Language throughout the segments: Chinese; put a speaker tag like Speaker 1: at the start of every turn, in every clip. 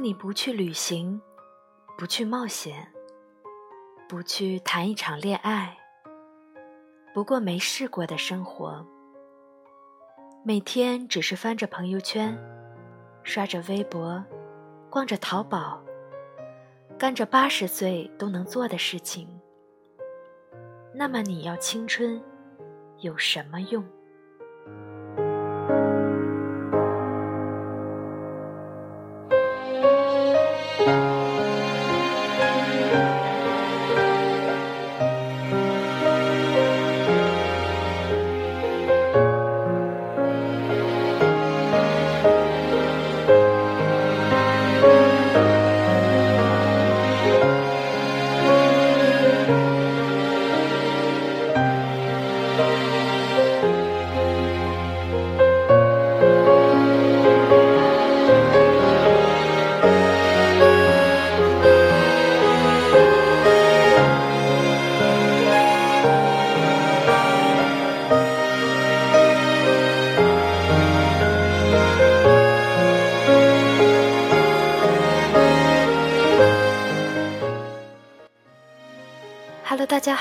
Speaker 1: 当你不去旅行，不去冒险，不去谈一场恋爱，不过没试过的生活，每天只是翻着朋友圈，刷着微博，逛着淘宝，干着八十岁都能做的事情，那么你要青春有什么用？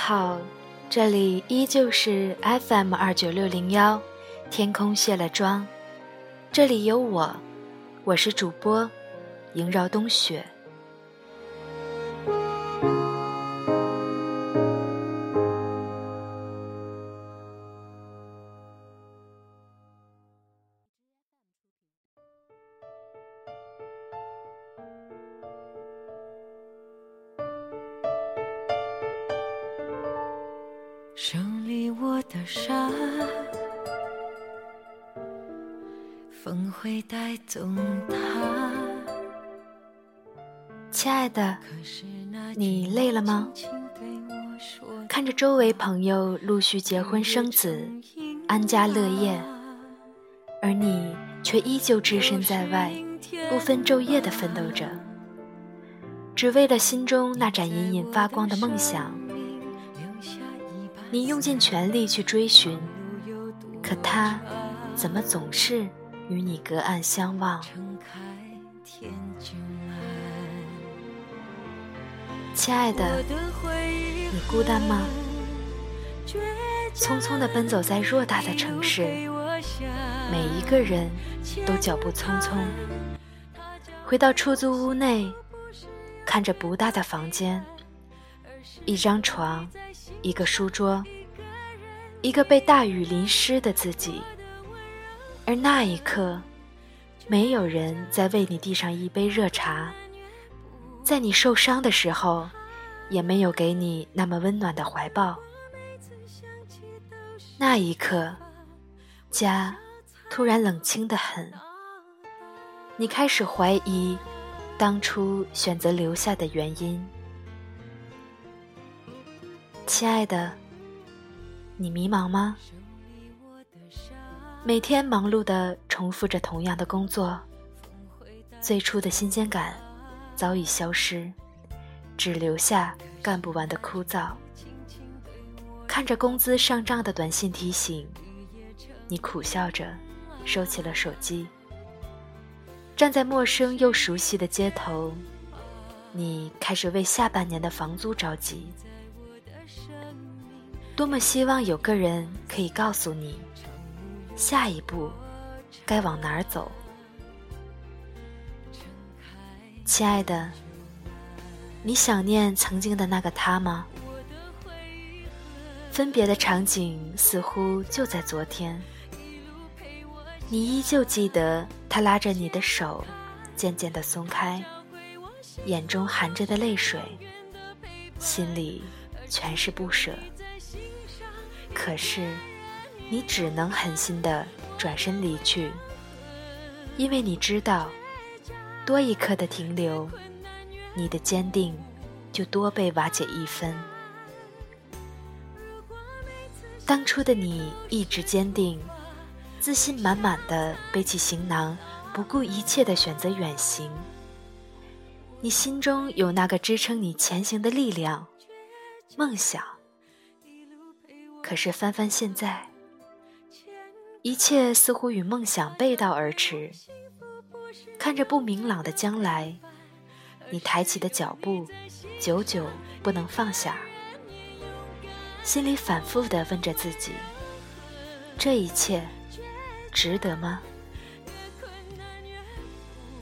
Speaker 1: 好，这里依旧是 FM 二九六零幺，天空卸了妆，这里有我，我是主播萦绕冬雪。
Speaker 2: 风会带走它。
Speaker 1: 亲爱的，你累了吗？看着周围朋友陆续结婚生子，安家乐业，而你却依旧置身在外，不分昼夜地奋斗着，只为了心中那盏隐隐发光的梦想。你用尽全力去追寻，可他怎么总是与你隔岸相望？亲爱的，你孤单吗？匆匆地奔走在偌大的城市，每一个人都脚步匆匆。回到出租屋内，看着不大的房间，一张床。一个书桌，一个被大雨淋湿的自己，而那一刻，没有人再为你递上一杯热茶，在你受伤的时候，也没有给你那么温暖的怀抱。那一刻，家突然冷清的很，你开始怀疑当初选择留下的原因。亲爱的，你迷茫吗？每天忙碌的重复着同样的工作，最初的新鲜感早已消失，只留下干不完的枯燥。看着工资上涨的短信提醒，你苦笑着收起了手机。站在陌生又熟悉的街头，你开始为下半年的房租着急。多么希望有个人可以告诉你，下一步该往哪儿走。亲爱的，你想念曾经的那个他吗？分别的场景似乎就在昨天，你依旧记得他拉着你的手，渐渐的松开，眼中含着的泪水，心里全是不舍。可是，你只能狠心的转身离去，因为你知道，多一刻的停留，你的坚定就多被瓦解一分。当初的你意志坚定，自信满满的背起行囊，不顾一切的选择远行。你心中有那个支撑你前行的力量，梦想。可是翻翻现在，一切似乎与梦想背道而驰。看着不明朗的将来，你抬起的脚步，久久不能放下，心里反复的问着自己：这一切值得吗？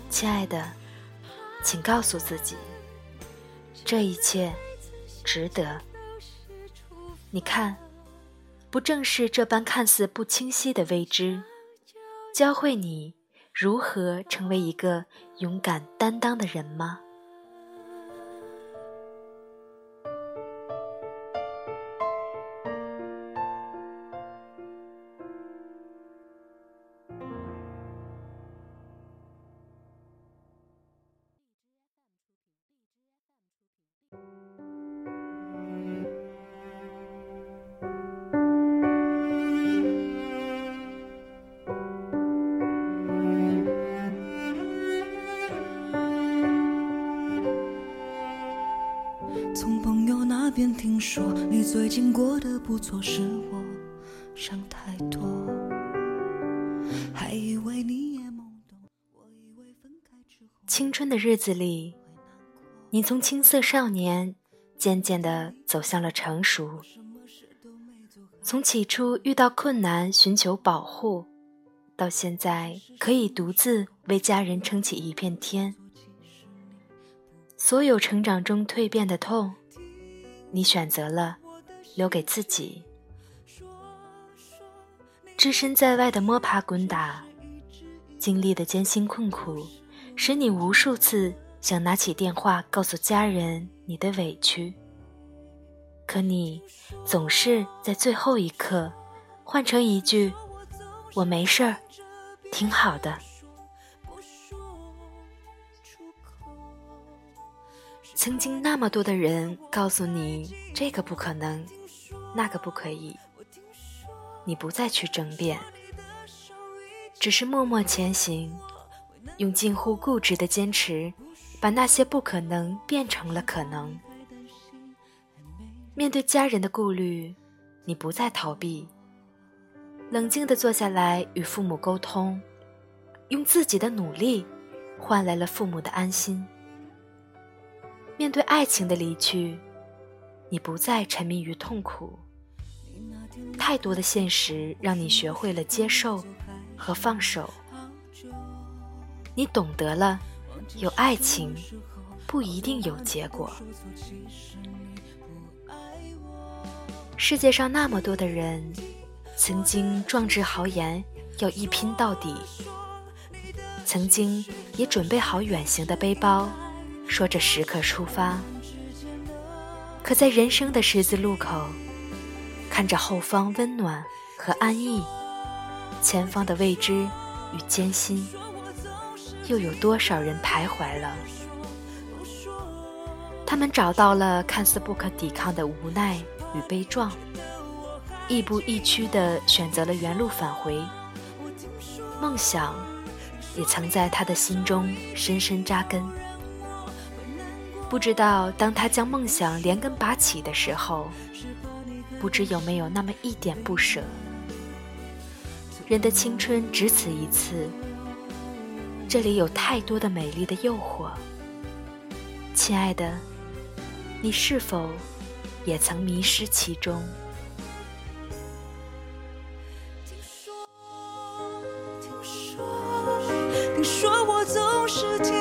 Speaker 1: 亲爱的，请告诉自己，这一切值得。你看，不正是这般看似不清晰的未知，教会你如何成为一个勇敢担当的人吗？
Speaker 2: 说你最近过得不错，是我想太多。还以为你也懵懂，我以为分开之后。
Speaker 1: 青春的日子里，你从青涩少年渐渐的走向了成熟。从起初遇到困难寻求保护，到现在可以独自为家人撑起一片天。所有成长中蜕变的痛。你选择了留给自己，置身在外的摸爬滚打，经历的艰辛困苦，使你无数次想拿起电话告诉家人你的委屈，可你总是在最后一刻换成一句“我没事儿，挺好的”。曾经那么多的人告诉你这个不可能，那个不可以，你不再去争辩，只是默默前行，用近乎固执的坚持，把那些不可能变成了可能。面对家人的顾虑，你不再逃避，冷静地坐下来与父母沟通，用自己的努力换来了父母的安心。面对爱情的离去，你不再沉迷于痛苦。太多的现实让你学会了接受和放手。你懂得了，有爱情不一定有结果。世界上那么多的人，曾经壮志豪言要一拼到底，曾经也准备好远行的背包。说着时刻出发，可在人生的十字路口，看着后方温暖和安逸，前方的未知与艰辛，又有多少人徘徊了？他们找到了看似不可抵抗的无奈与悲壮，亦步亦趋地选择了原路返回。梦想，也曾在他的心中深深扎根。不知道，当他将梦想连根拔起的时候，不知有没有那么一点不舍。人的青春只此一次，这里有太多的美丽的诱惑。亲爱的，你是否也曾迷失其中？
Speaker 2: 听说，听说，听说我总是听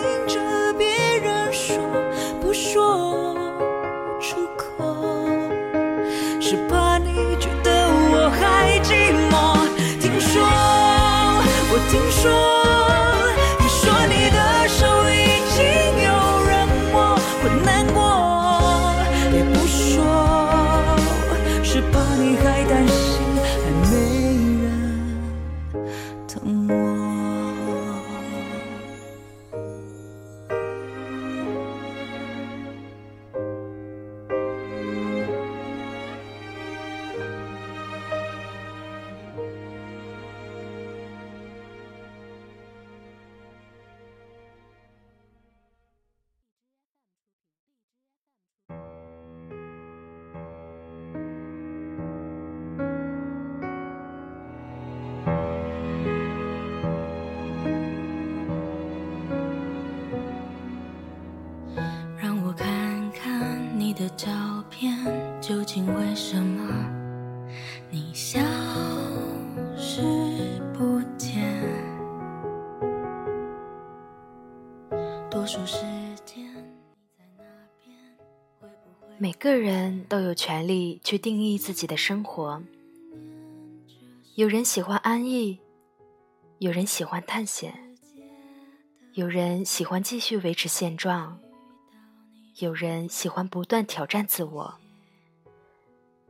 Speaker 2: 天究竟为什么你消失不见？多数时间，你在那边，会不会
Speaker 1: 每个人都有权利去定义自己的生活？有人喜欢安逸，有人喜欢探险，有人喜欢继续维持现状。有人喜欢不断挑战自我。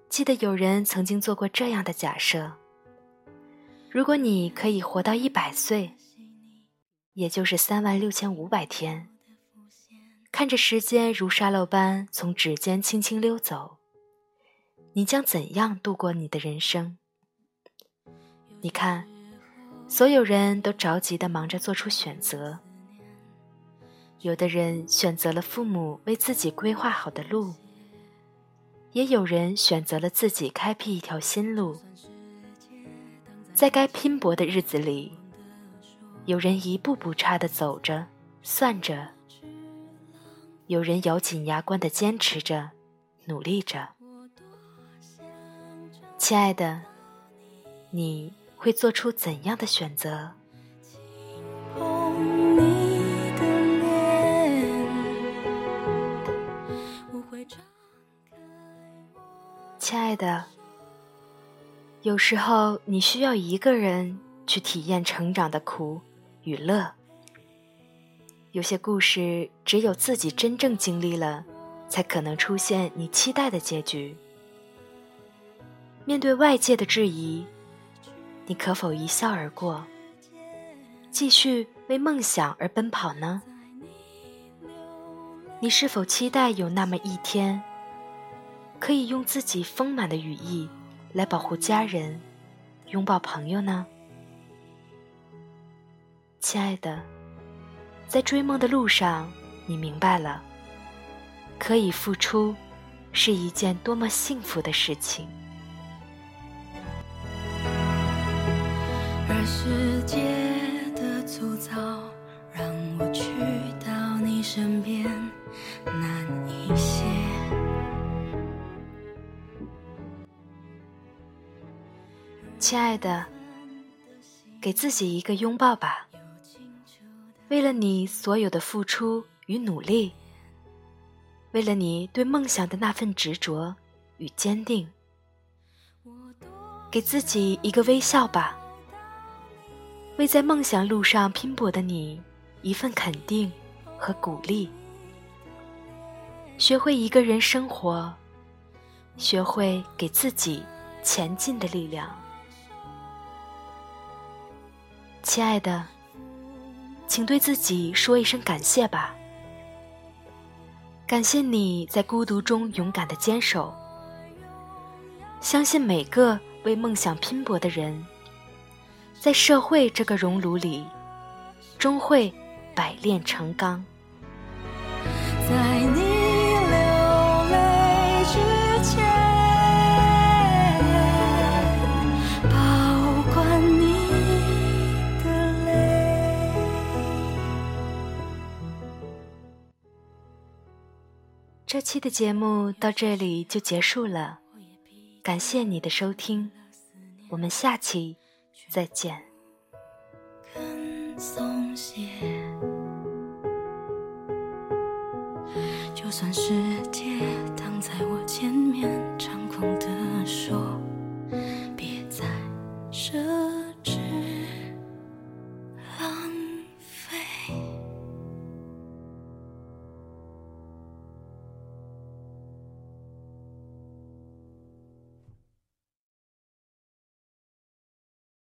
Speaker 1: 记得有人曾经做过这样的假设：如果你可以活到一百岁，也就是三万六千五百天。看着时间如沙漏般从指尖轻轻溜走，你将怎样度过你的人生？你看，所有人都着急的忙着做出选择。有的人选择了父母为自己规划好的路，也有人选择了自己开辟一条新路。在该拼搏的日子里，有人一步步差的走着，算着。有人咬紧牙关的坚持着，努力着。亲爱的，你会做出怎样的选择？亲爱的，有时候你需要一个人去体验成长的苦与乐。有些故事只有自己真正经历了，才可能出现你期待的结局。面对外界的质疑，你可否一笑而过，继续为梦想而奔跑呢？你是否期待有那么一天，可以用自己丰满的羽翼来保护家人、拥抱朋友呢？亲爱的。在追梦的路上，你明白了，可以付出，是一件多么幸福的事情。
Speaker 2: 而世界的粗糙，让我去到你身边难
Speaker 1: 亲爱的，给自己一个拥抱吧。为了你所有的付出与努力，为了你对梦想的那份执着与坚定，给自己一个微笑吧。为在梦想路上拼搏的你一份肯定和鼓励。学会一个人生活，学会给自己前进的力量，亲爱的。请对自己说一声感谢吧，感谢你在孤独中勇敢的坚守。相信每个为梦想拼搏的人，在社会这个熔炉里，终会百炼成钢。
Speaker 2: 在你
Speaker 1: 这期的节目到这里就结束了，感谢你的收听，我们下期再见。
Speaker 2: 就算世界挡在我前面，猖狂地说。